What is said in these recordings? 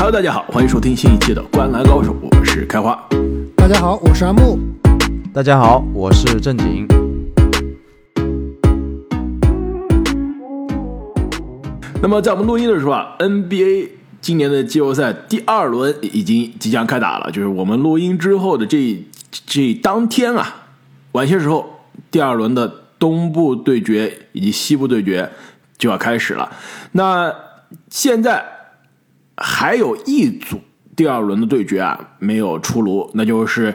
Hello，大家好，欢迎收听新一期的《观篮高手》，我是开花。大家好，我是阿木。大家好，我是正经。那么在我们录音的时候啊，NBA 今年的季后赛第二轮已经即将开打了，就是我们录音之后的这这当天啊，晚些时候，第二轮的东部对决以及西部对决就要开始了。那现在还有一组第二轮的对决啊没有出炉，那就是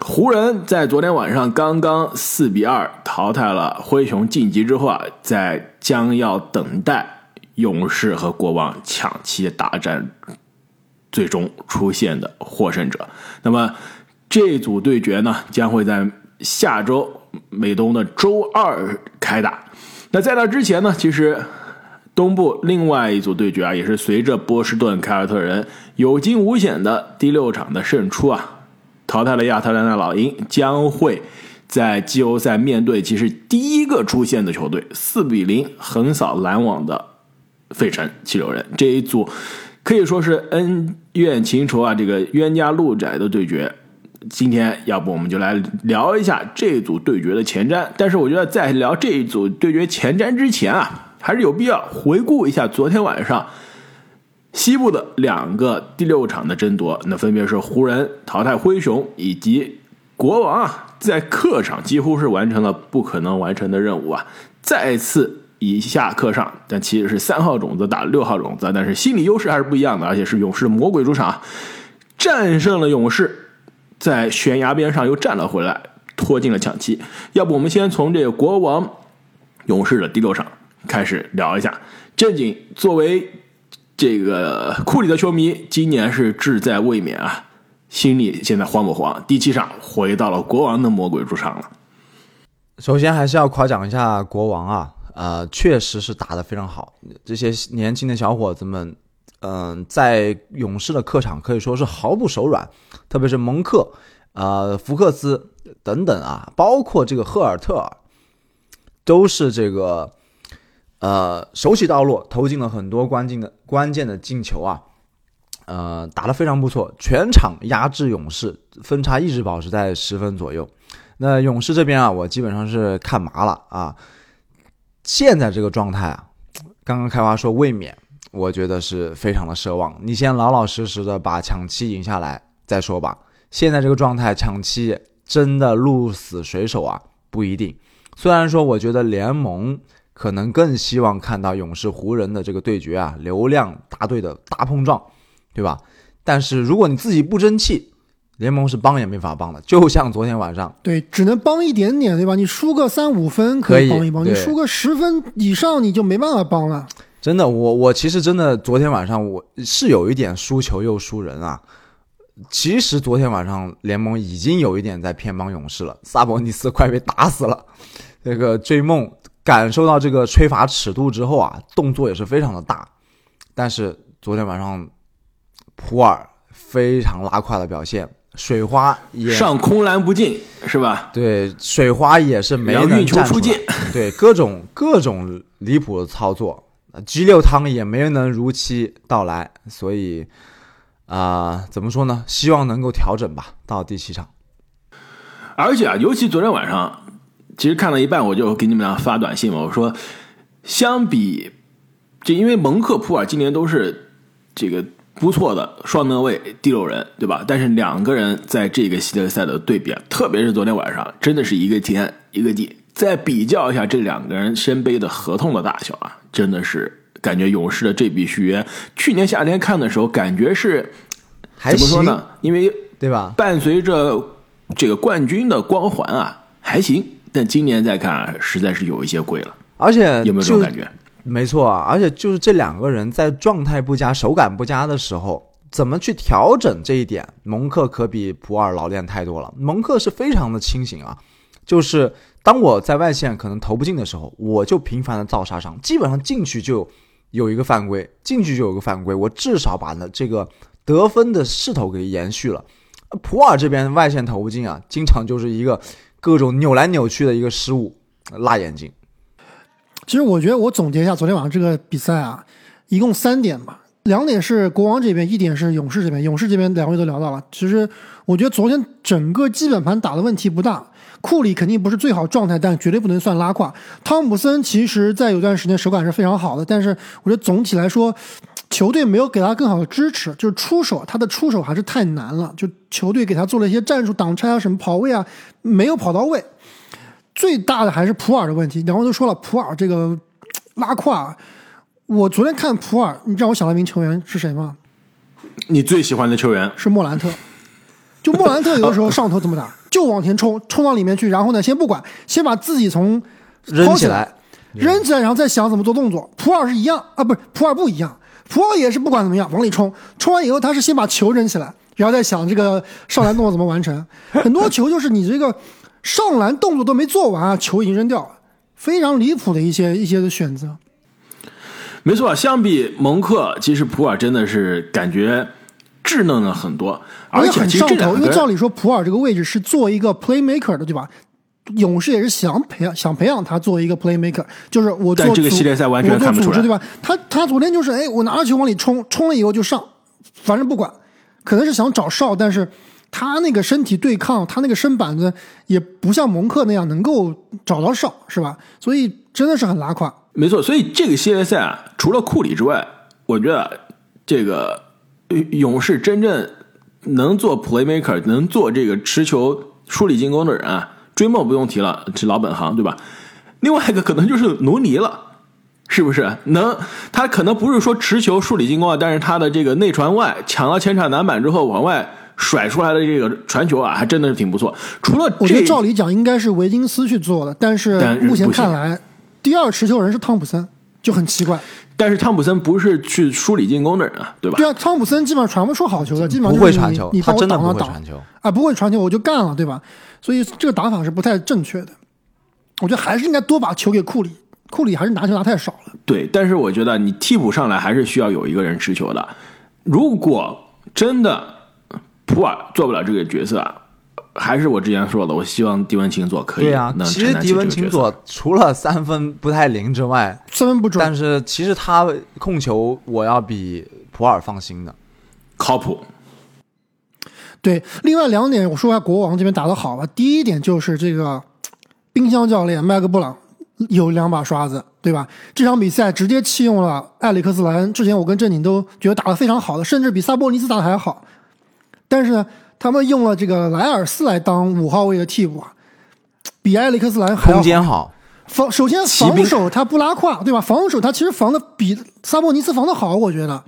湖人在昨天晚上刚刚四比二淘汰了灰熊晋级之后啊，在将要等待。勇士和国王抢七大战，最终出现的获胜者。那么这组对决呢，将会在下周美东的周二开打。那在那之前呢，其实东部另外一组对决啊，也是随着波士顿凯尔特人有惊无险的第六场的胜出啊，淘汰了亚特兰大老鹰，将会在季后赛面对其实第一个出现的球队，四比零横扫篮网的。费城七六人这一组可以说是恩怨情仇啊，这个冤家路窄的对决。今天要不我们就来聊一下这组对决的前瞻。但是我觉得在聊这一组对决前瞻之前啊，还是有必要回顾一下昨天晚上西部的两个第六场的争夺。那分别是湖人淘汰灰熊，以及国王啊在客场几乎是完成了不可能完成的任务啊，再次。以下客上，但其实是三号种子打六号种子，但是心理优势还是不一样的，而且是勇士魔鬼主场，战胜了勇士，在悬崖边上又站了回来，拖进了抢七。要不我们先从这个国王勇士的第六场开始聊一下。正经作为这个库里的球迷，今年是志在卫冕啊，心里现在慌不慌？第七场回到了国王的魔鬼主场了。首先还是要夸奖一下国王啊。呃，确实是打得非常好。这些年轻的小伙子们，嗯，在勇士的客场可以说是毫不手软。特别是蒙克、呃，福克斯等等啊，包括这个赫尔特尔，都是这个呃手起刀落，投进了很多关键的关键的进球啊。呃，打得非常不错，全场压制勇士，分差一直保持在十分左右。那勇士这边啊，我基本上是看麻了啊。现在这个状态啊，刚刚开花说卫冕，我觉得是非常的奢望。你先老老实实的把抢七赢下来再说吧。现在这个状态，抢七真的鹿死谁手啊？不一定。虽然说，我觉得联盟可能更希望看到勇士湖人的这个对决啊，流量大队的大碰撞，对吧？但是如果你自己不争气，联盟是帮也没法帮的，就像昨天晚上，对，只能帮一点点，对吧？你输个三五分可以帮一帮，你输个十分以上你就没办法帮了。真的，我我其实真的昨天晚上我是有一点输球又输人啊。其实昨天晚上联盟已经有一点在偏帮勇士了，萨博尼斯快被打死了。那个追梦感受到这个吹罚尺度之后啊，动作也是非常的大。但是昨天晚上普尔非常拉胯的表现。水花也上空篮不进是吧？对，水花也是没能运球出界，对各种各种离谱的操作，G 六汤也没能如期到来，所以啊，怎么说呢？希望能够调整吧，到第七场。而且啊，尤其昨天晚上，其实看到一半，我就给你们俩发短信嘛，我说，相比，就因为蒙克普尔今年都是这个。不错的双能卫第六人，对吧？但是两个人在这个系列赛的对比，特别是昨天晚上，真的是一个天一个地。再比较一下这两个人身背的合同的大小啊，真的是感觉勇士的这笔续约，去年夏天看的时候感觉是怎么说呢？因为对吧？伴随着这个冠军的光环啊，还行。但今年再看，实在是有一些贵了。而且有没有这种感觉？没错啊，而且就是这两个人在状态不佳、手感不佳的时候，怎么去调整这一点？蒙克可比普尔老练太多了。蒙克是非常的清醒啊，就是当我在外线可能投不进的时候，我就频繁的造杀伤，基本上进去就有一个犯规，进去就有个犯规，我至少把呢这个得分的势头给延续了。普尔这边外线投不进啊，经常就是一个各种扭来扭去的一个失误，辣眼睛。其实我觉得，我总结一下昨天晚上这个比赛啊，一共三点吧。两点是国王这边，一点是勇士这边。勇士这边两位都聊到了。其实我觉得昨天整个基本盘打的问题不大。库里肯定不是最好状态，但绝对不能算拉胯。汤普森其实在有段时间手感是非常好的，但是我觉得总体来说，球队没有给他更好的支持，就是出手他的出手还是太难了。就球队给他做了一些战术挡拆啊，什么跑位啊，没有跑到位。最大的还是普尔的问题。两位都说了，普尔这个拉胯。我昨天看普尔，你让我想了一名球员是谁吗？你最喜欢的球员是莫兰特。就莫兰特有的时候上头怎么打，就往前冲，冲到里面去，然后呢，先不管，先把自己从扔起来，扔起来，然后再想怎么做动作。普尔是一样啊，不是普尔不一样，普尔也是不管怎么样往里冲，冲完以后他是先把球扔起来，然后再想这个上篮动作怎么完成。很多球就是你这个上篮动作都没做完啊，球已经扔掉了，非常离谱的一些一些的选择。没错，相比蒙克，其实普尔真的是感觉稚嫩了很多，而且很上头。因为照理说，普尔这个位置是做一个 playmaker 的，对吧？勇士也是想培养，想培养他做一个 playmaker，就是我做这个系列赛完全看不出来，对吧？他他昨天就是，哎，我拿着球往里冲，冲了以后就上，反正不管，可能是想找哨，但是他那个身体对抗，他那个身板子也不像蒙克那样能够找到哨，是吧？所以真的是很拉胯。没错，所以这个系列赛啊，除了库里之外，我觉得这个勇士真正能做 playmaker、能做这个持球梳理进攻的人啊，追梦不用提了，是老本行，对吧？另外一个可能就是努尼了，是不是？能他可能不是说持球梳理进攻啊，但是他的这个内传外抢到前场篮板之后往外甩出来的这个传球啊，还真的是挺不错。除了我觉得照理讲应该是维金斯去做的，但是目前看来。第二持球人是汤普森，就很奇怪。但是汤普森不是去梳理进攻的人啊，对吧？对啊，汤普森基本上传不出好球的，基本上不会传球，你他真的不会传球啊，不会传球我就干了，对吧？所以这个打法是不太正确的。我觉得还是应该多把球给库里，库里还是拿球拿太少了。对，但是我觉得你替补上来还是需要有一个人持球的。如果真的普尔做不了这个角色。还是我之前说的，我希望迪文琴佐可以。对啊，其实迪文琴佐除了三分不太灵之外，三分不准。但是其实他控球，我要比普尔放心的，靠谱。对，另外两点我说一下国王这边打的好吧。第一点就是这个冰箱教练麦克布朗有两把刷子，对吧？这场比赛直接弃用了艾里克斯莱恩。之前我跟正经都觉得打得非常好的，甚至比萨博尼斯打的还好。但是呢？他们用了这个莱尔斯来当五号位的替补啊，比埃里克斯莱还空间好。防首先防守他不拉胯，对吧？防守他其实防的比萨博尼斯防的好，我觉得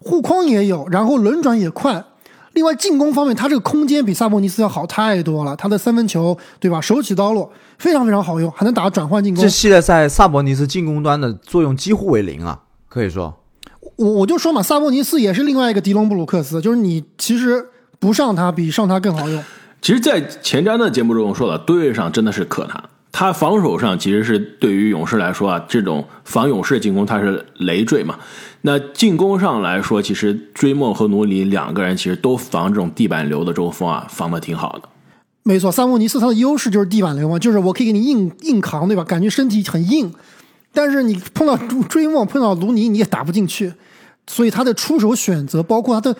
护框也有，然后轮转也快。另外进攻方面，他这个空间比萨博尼斯要好太多了。他的三分球，对吧？手起刀落，非常非常好用，还能打转换进攻。这系列赛萨博尼斯进攻端的作用几乎为零啊，可以说。我我就说嘛，萨博尼斯也是另外一个迪隆布鲁克斯，就是你其实。不上他比上他更好用。其实，在前瞻的节目中说了，对位上真的是可谈。他防守上其实是对于勇士来说啊，这种防勇士进攻他是累赘嘛。那进攻上来说，其实追梦和努里两个人其实都防这种地板流的中锋啊，防的挺好的。没错，萨博尼斯他的优势就是地板流嘛，就是我可以给你硬硬扛，对吧？感觉身体很硬，但是你碰到 追梦碰到卢尼你也打不进去。所以他的出手选择，包括他的，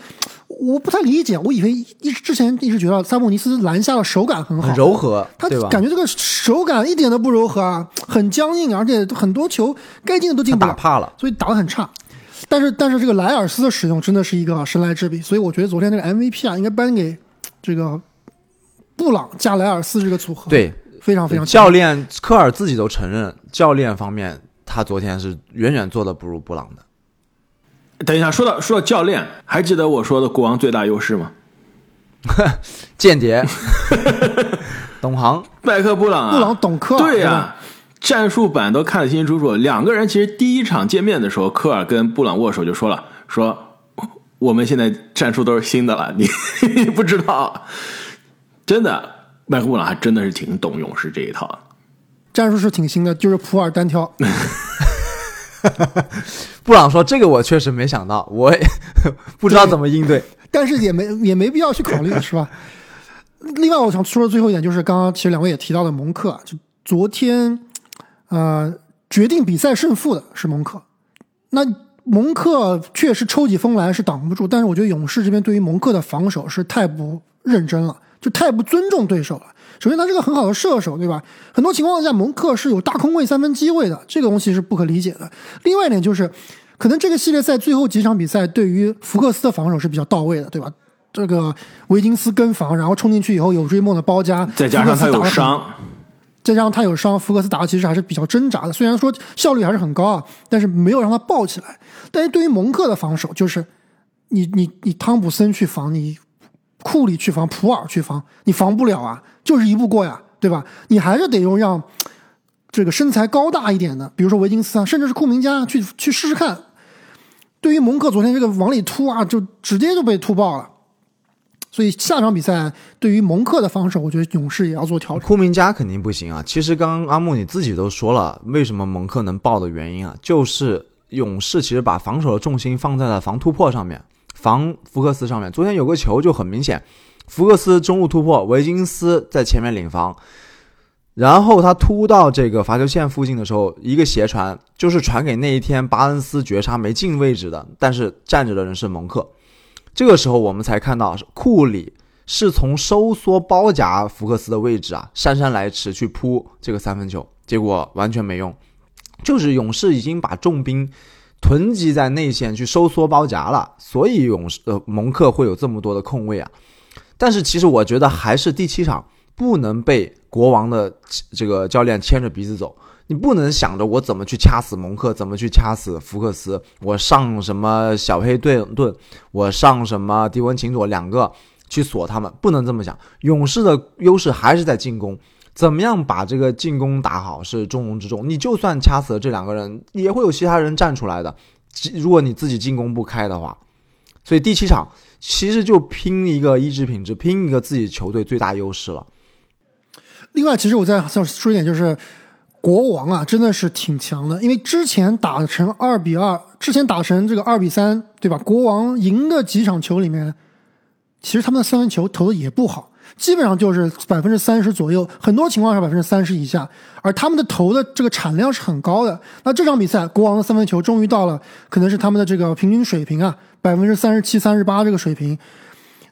我不太理解。我以为一之前一直觉得萨博尼斯篮下的手感很好，很柔和，他感觉这个手感一点都不柔和啊，很僵硬，而且很多球该进的都进不了，打怕了，所以打得很差。但是但是这个莱尔斯的使用真的是一个神来之笔，所以我觉得昨天那个 MVP 啊，应该颁给这个布朗加莱尔斯这个组合，对，非常非常。教练科尔自己都承认，教练方面他昨天是远远做的不如布朗的。等一下，说到说到教练，还记得我说的国王最大优势吗？间谍，懂行，麦克布朗，布朗懂科尔，对呀，战术版都看得清清楚楚。两个人其实第一场见面的时候，科尔跟布朗握手就说了，说我们现在战术都是新的了，你你不知道，真的，麦克布朗还真的是挺懂勇士这一套，战术是挺新的，就是普尔单挑。布朗说：“这个我确实没想到，我也 不知道怎么应对，但是也没也没必要去考虑，是吧？另外，我想说的最后一点就是，刚刚其实两位也提到的蒙克，就昨天，呃，决定比赛胜负的是蒙克。那蒙克确实抽起风来是挡不住，但是我觉得勇士这边对于蒙克的防守是太不认真了，就太不尊重对手了。首先，他是个很好的射手，对吧？很多情况下，蒙克是有大空位三分机会的，这个东西是不可理解的。另外一点就是，可能这个系列赛最后几场比赛对于福克斯的防守是比较到位的，对吧？这个维金斯跟防，然后冲进去以后有追梦的包夹，再加上他有伤，再加上他有伤，福克斯打的其实还是比较挣扎的。虽然说效率还是很高啊，但是没有让他爆起来。但是对于蒙克的防守，就是你你你汤普森去防你。库里去防普尔去防，你防不了啊，就是一步过呀，对吧？你还是得用让这个身材高大一点的，比如说维金斯啊，甚至是库明加去去试试看。对于蒙克昨天这个往里突啊，就直接就被突爆了。所以下场比赛对于蒙克的防守，我觉得勇士也要做调整。库明加肯定不行啊。其实刚刚阿木你自己都说了，为什么蒙克能爆的原因啊，就是勇士其实把防守的重心放在了防突破上面。防福克斯上面，昨天有个球就很明显，福克斯中路突破，维金斯在前面领防，然后他突到这个罚球线附近的时候，一个斜传就是传给那一天巴恩斯绝杀没进位置的，但是站着的人是蒙克。这个时候我们才看到库里是从收缩包夹福克斯的位置啊，姗姗来迟去扑这个三分球，结果完全没用，就是勇士已经把重兵。囤积在内线去收缩包夹了，所以勇士呃蒙克会有这么多的空位啊。但是其实我觉得还是第七场不能被国王的这个教练牵着鼻子走。你不能想着我怎么去掐死蒙克，怎么去掐死福克斯，我上什么小黑顿顿，我上什么迪文琴佐两个去锁他们，不能这么想。勇士的优势还是在进攻。怎么样把这个进攻打好是重中之重。你就算掐死了这两个人，也会有其他人站出来的。如果你自己进攻不开的话，所以第七场其实就拼一个意志品质，拼一个自己球队最大优势了。另外，其实我再想说一点，就是国王啊，真的是挺强的。因为之前打成二比二，之前打成这个二比三，对吧？国王赢的几场球里面，其实他们的三分球投的也不好。基本上就是百分之三十左右，很多情况下百分之三十以下，而他们的投的这个产量是很高的。那这场比赛，国王的三分球终于到了，可能是他们的这个平均水平啊，百分之三十七、三十八这个水平。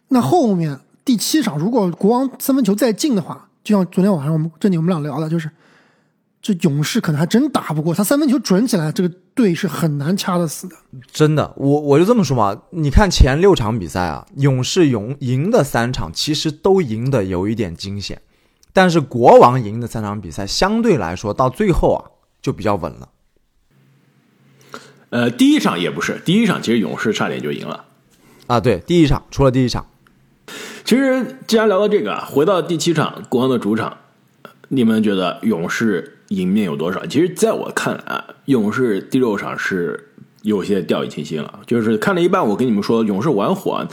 那后面第七场，如果国王三分球再进的话，就像昨天晚上我们这里我们俩聊的，就是。这勇士可能还真打不过他，三分球准起来，这个队是很难掐得死的。真的，我我就这么说嘛。你看前六场比赛啊，勇士勇赢的三场其实都赢得有一点惊险，但是国王赢的三场比赛相对来说到最后啊就比较稳了。呃，第一场也不是，第一场其实勇士差点就赢了。啊，对，第一场除了第一场，其实既然聊到这个啊，回到第七场国王的主场，你们觉得勇士？赢面有多少？其实，在我看来啊，勇士第六场是有些掉以轻心了。就是看了一半，我跟你们说，勇士玩火，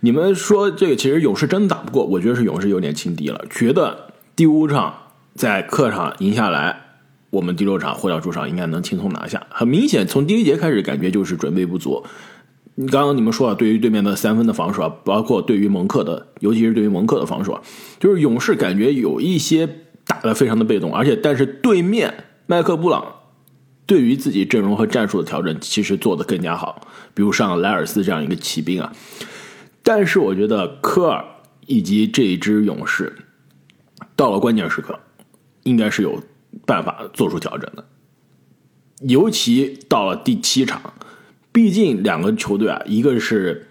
你们说这个其实勇士真打不过，我觉得是勇士有点轻敌了。觉得第五场在客场赢下来，我们第六场回到主场应该能轻松拿下。很明显，从第一节开始感觉就是准备不足。你刚刚你们说啊，对于对面的三分的防守啊，包括对于蒙克的，尤其是对于蒙克的防守啊，就是勇士感觉有一些。打的非常的被动，而且但是对面麦克布朗对于自己阵容和战术的调整其实做的更加好，比如上莱尔斯这样一个骑兵啊。但是我觉得科尔以及这一支勇士到了关键时刻，应该是有办法做出调整的，尤其到了第七场，毕竟两个球队啊，一个是。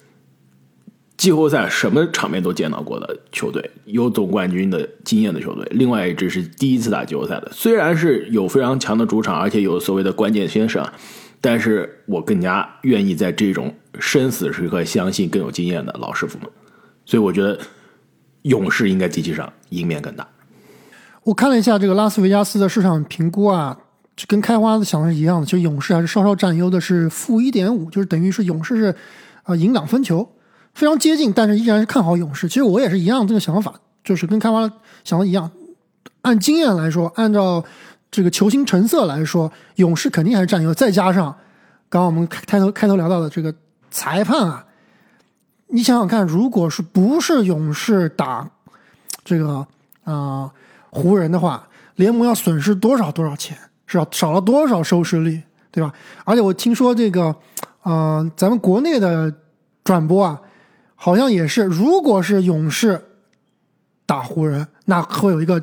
季后赛什么场面都见到过的球队，有总冠军的经验的球队，另外一支是第一次打季后赛的。虽然是有非常强的主场，而且有所谓的关键先生，但是我更加愿意在这种生死时刻相信更有经验的老师傅们。所以我觉得勇士应该第七上赢面更大。我看了一下这个拉斯维加斯的市场评估啊，跟开花的想的是一样的，其实勇士还是稍稍占优的，是负一点五，就是等于是勇士是啊赢两分球。非常接近，但是依然是看好勇士。其实我也是一样这个想法，就是跟开发想的一样。按经验来说，按照这个球星成色来说，勇士肯定还是占优。再加上刚刚我们开头开头聊到的这个裁判啊，你想想看，如果是不是勇士打这个啊湖人的话，联盟要损失多少多少钱，是吧？少了多少收视率，对吧？而且我听说这个。嗯、咱们国内的转播啊，好像也是，如果是勇士打湖人，那会有一个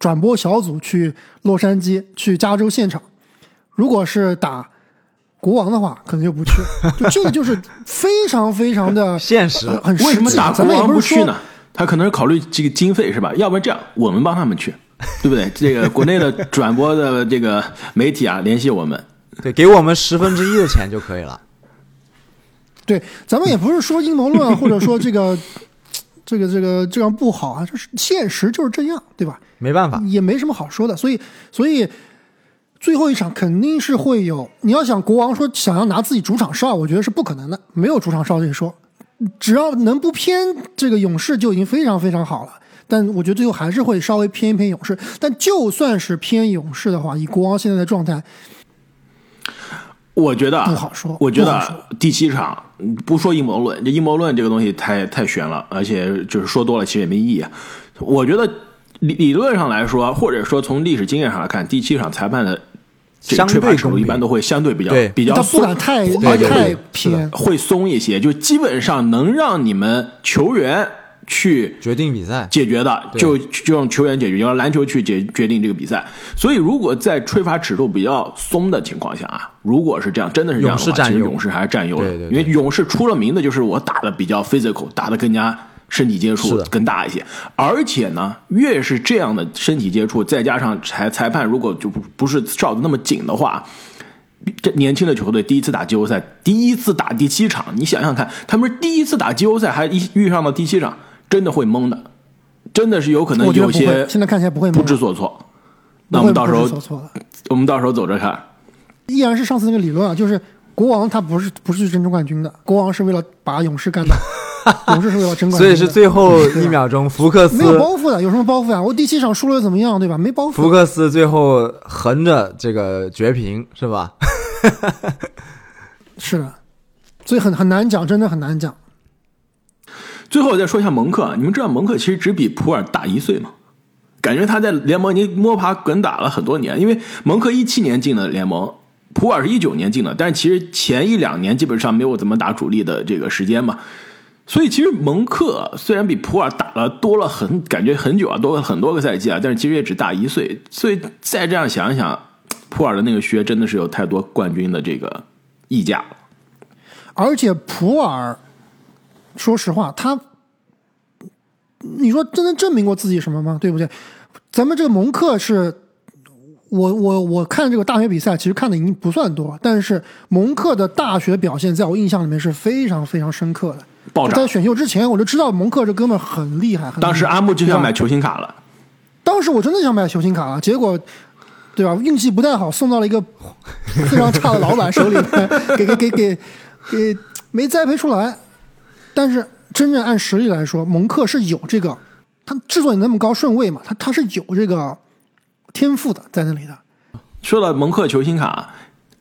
转播小组去洛杉矶、去加州现场；如果是打国王的话，可能就不去。就这个就是非常非常的 现实呃很为什么实际打国王咱们也不是说不去呢？他可能是考虑这个经费是吧？要不然这样，我们帮他们去，对不对？这个国内的转播的这个媒体啊，联系我们。对，给我们十分之一的钱就可以了。对，咱们也不是说阴谋论啊，或者说这个 这个这个这样不好啊，就是现实就是这样，对吧？没办法，也没什么好说的，所以所以最后一场肯定是会有。你要想国王说想要拿自己主场哨，我觉得是不可能的，没有主场哨这一说。只要能不偏这个勇士就已经非常非常好了。但我觉得最后还是会稍微偏一偏勇士。但就算是偏勇士的话，以国王现在的状态，我觉得啊不好说我觉得第七场嗯不说阴谋论，这阴谋论这个东西太太悬了，而且就是说多了其实也没意义。我觉得理理论上来说，或者说从历史经验上来看，第七场裁判的吹罚尺度一般都会相对比较比较他不松敢太而且太会偏。会松一些，就基本上能让你们球员去决定比赛。解决的，就就让球员解决，让篮球去决决定这个比赛。所以，如果在吹罚尺度比较松的情况下啊，如果是这样，真的是这样的话，勇士占优其实勇士还是占优的，对对对因为勇士出了名的就是我打的比较 physical，打的更加身体接触更大一些，而且呢，越是这样的身体接触，再加上裁裁判如果就不不是罩的那么紧的话。这年轻的球队第一次打季后赛，第一次打第七场，你想想看，他们是第一次打季后赛，还一遇上了第七场，真的会懵的，真的是有可能有些现在看起来不会不懵知所措。那我们到时候知所措的。我们到时候走着看。依然是上次那个理论啊，就是国王他不是不是去争冠军的，国王是为了把勇士干倒，勇士是为了争冠军。所以是最后一秒钟，福克斯没有包袱的，有什么包袱呀？我第七场输了又怎么样，对吧？没包袱。福克斯最后横着这个绝平是吧？是的，所以很很难讲，真的很难讲。最后再说一下蒙克，啊，你们知道蒙克其实只比普尔大一岁吗？感觉他在联盟已经摸爬滚打了很多年，因为蒙克一七年进的联盟，普尔是一九年进的，但是其实前一两年基本上没有怎么打主力的这个时间嘛。所以其实蒙克虽然比普尔打了多了很感觉很久啊，多了很多个赛季啊，但是其实也只大一岁。所以再这样想一想，普尔的那个靴真的是有太多冠军的这个溢价了。而且普尔，说实话，他，你说真的证明过自己什么吗？对不对？咱们这个蒙克是，我我我看这个大学比赛，其实看的已经不算多，但是蒙克的大学表现，在我印象里面是非常非常深刻的。爆炸在选秀之前，我就知道蒙克这哥们很厉害。很厉害当时阿木就想买球星卡了。当时我真的想买球星卡了，结果，对吧？运气不太好，送到了一个非常差的老板手里，给给给给给没栽培出来。但是真正按实力来说，蒙克是有这个，他之所以那么高顺位嘛，他他是有这个天赋的在那里的。说到蒙克球星卡，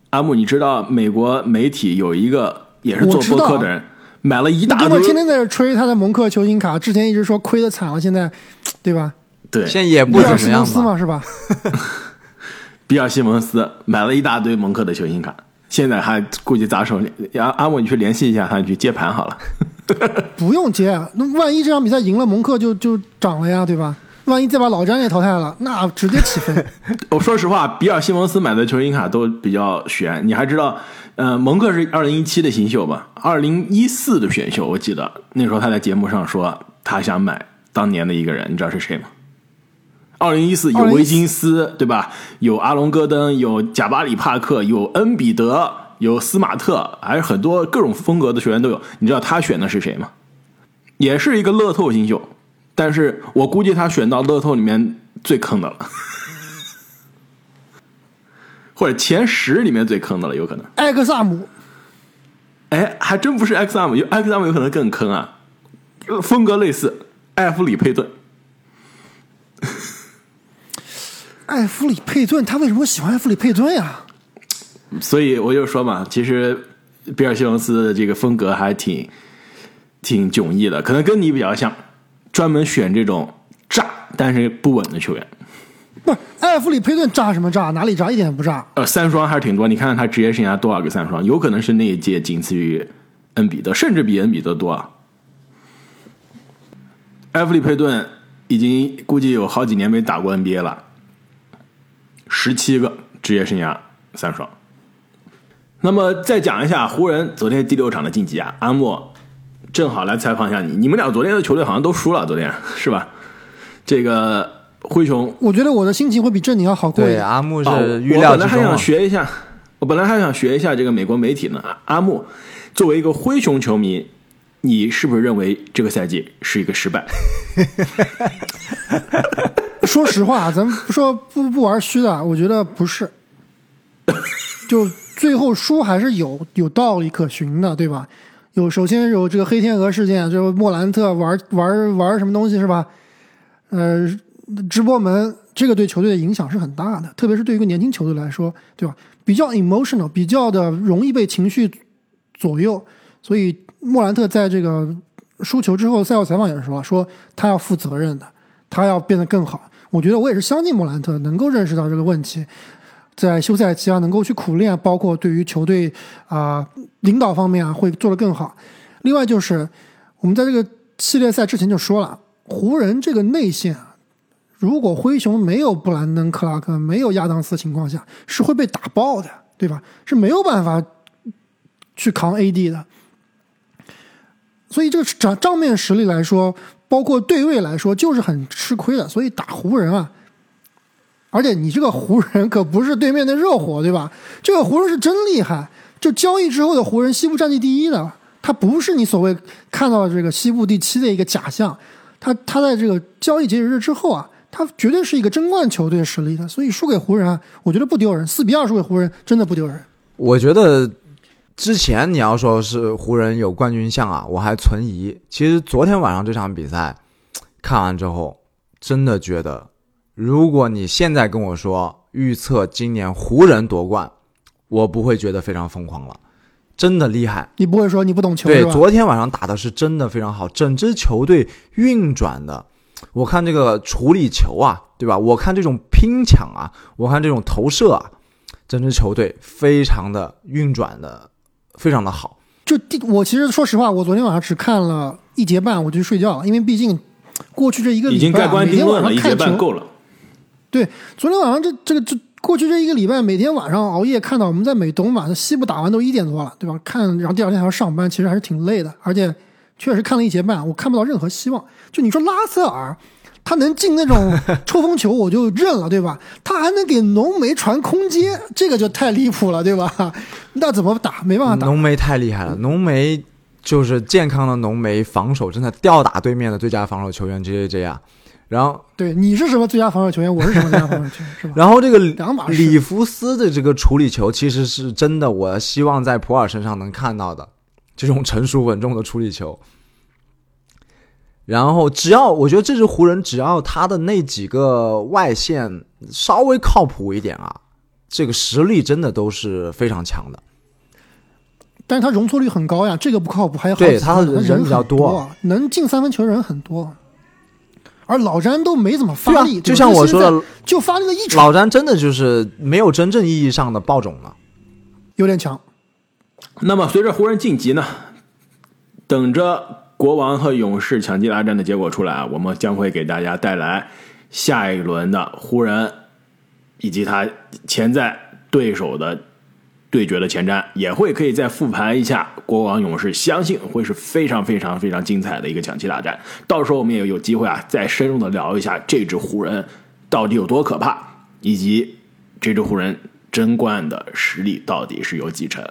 阿木，你知道美国媒体有一个也是做播客的人，买了一大堆那哥们，天天在这吹他的蒙克球星卡，之前一直说亏的惨了，现在对吧？对，现在也不怎么样嘛是吧？比尔 西蒙斯买了一大堆蒙克的球星卡，现在还估计砸手里。阿阿木，你去联系一下他，你去接盘好了。不用接，那万一这场比赛赢了，蒙克就就涨了呀，对吧？万一再把老詹也淘汰了，那直接起飞。我 说实话，比尔西蒙斯买的球星卡都比较悬。你还知道，呃，蒙克是二零一七的新秀吧？二零一四的选秀，我记得那时候他在节目上说他想买当年的一个人，你知道是谁吗？二零一四有维金斯，对吧？有阿隆戈登，有贾巴里帕克，有恩比德，有斯马特，还是很多各种风格的球员都有。你知道他选的是谁吗？也是一个乐透新秀，但是我估计他选到乐透里面最坑的了。或者前十里面最坑的了，有可能。艾克萨姆，哎，还真不是 X M，有 X M 有可能更坑啊，风格类似，艾弗里佩顿。艾弗里佩顿，他为什么喜欢艾弗里佩顿呀？所以我就说嘛，其实比尔西蒙斯的这个风格还挺挺迥异的，可能跟你比较像，专门选这种炸但是不稳的球员。不，埃弗里佩顿炸什么炸？哪里炸？一点也不炸。呃，三双还是挺多。你看看他职业生涯多少个三双，有可能是那一届仅次于恩比德，甚至比恩比德多啊。埃弗里佩顿已经估计有好几年没打过 NBA 了，十七个职业生涯三双。那么再讲一下湖人昨天第六场的晋级啊，阿莫正好来采访一下你，你们俩昨天的球队好像都输了，昨天是吧？这个灰熊，我觉得我的心情会比正宁要好过一对，点。阿木哦是预我本来还想。学一下，我本来还想学一下这个美国媒体呢。阿阿木，作为一个灰熊球迷，你是不是认为这个赛季是一个失败？说实话，咱们不说不不玩虚的，我觉得不是。就最后输还是有有道理可循的，对吧？有首先有这个黑天鹅事件，就是莫兰特玩玩玩什么东西是吧？呃，直播门这个对球队的影响是很大的，特别是对于一个年轻球队来说，对吧？比较 emotional，比较的容易被情绪左右，所以莫兰特在这个输球之后赛后采访也是说，说他要负责任的，他要变得更好。我觉得我也是相信莫兰特能够认识到这个问题，在休赛期啊能够去苦练，包括对于球队啊、领导方面啊会做得更好。另外就是我们在这个系列赛之前就说了，湖人这个内线啊，如果灰熊没有布兰登·克拉克、没有亚当斯情况下，是会被打爆的，对吧？是没有办法去扛 AD 的。所以这个账账面实力来说，包括对位来说，就是很吃亏的。所以打湖人啊，而且你这个湖人可不是对面的热火，对吧？这个湖人是真厉害，就交易之后的湖人西部战绩第一的，他不是你所谓看到的这个西部第七的一个假象，他他在这个交易截止日之后啊，他绝对是一个争冠球队实力的，所以输给湖人啊，我觉得不丢人，四比二输给湖人真的不丢人。我觉得之前你要说是湖人有冠军相啊，我还存疑。其实昨天晚上这场比赛看完之后，真的觉得，如果你现在跟我说预测今年湖人夺冠，我不会觉得非常疯狂了，真的厉害。你不会说你不懂球对？昨天晚上打的是真的非常好，整支球队运转的，我看这个处理球啊，对吧？我看这种拼抢啊，我看这种投射啊，整支球队非常的运转的非常的好。就第我其实说实话，我昨天晚上只看了一节半，我就睡觉了，因为毕竟过去这一个礼拜、啊、已经盖棺定论了，一节每天晚上看球半够了。对，昨天晚上这这个这过去这一个礼拜，每天晚上熬夜看到我们在美东嘛，西部打完都一点多了，对吧？看，然后第二天还要上班，其实还是挺累的，而且确实看了一节半，我看不到任何希望。就你说拉塞尔，他能进那种抽风球，我就认了，对吧？他还能给浓眉传空接，这个就太离谱了，对吧？那怎么打？没办法打。浓眉太厉害了，浓眉就是健康的浓眉，防守真的吊打对面的最佳防守球员 J J J 啊。然后，对，你是什么最佳防守球员？我是什么最佳防守球员？是吧？然后这个两码事里弗斯的这个处理球，其实是真的，我希望在普尔身上能看到的这种成熟稳重的处理球。然后，只要我觉得这支湖人，只要他的那几个外线稍微靠谱一点啊，这个实力真的都是非常强的。但是他容错率很高呀，这个不靠谱，还有好对他人人比较多多，能进三分球的人很多。而老詹都没怎么发力，，就像我说的，就发力了一场，老詹真的就是没有真正意义上的爆种了。有点强。那么随着湖人晋级呢，等着国王和勇士抢七大战的结果出来啊，我们将会给大家带来下一轮的湖人以及他潜在对手的对决的前瞻，也会可以再复盘一下国王勇士，相信会是非常非常非常精彩的一个抢七大战。到时候我们也有机会啊，再深入的聊一下这支湖人到底有多可怕，以及这支湖人争冠的实力到底是有几成。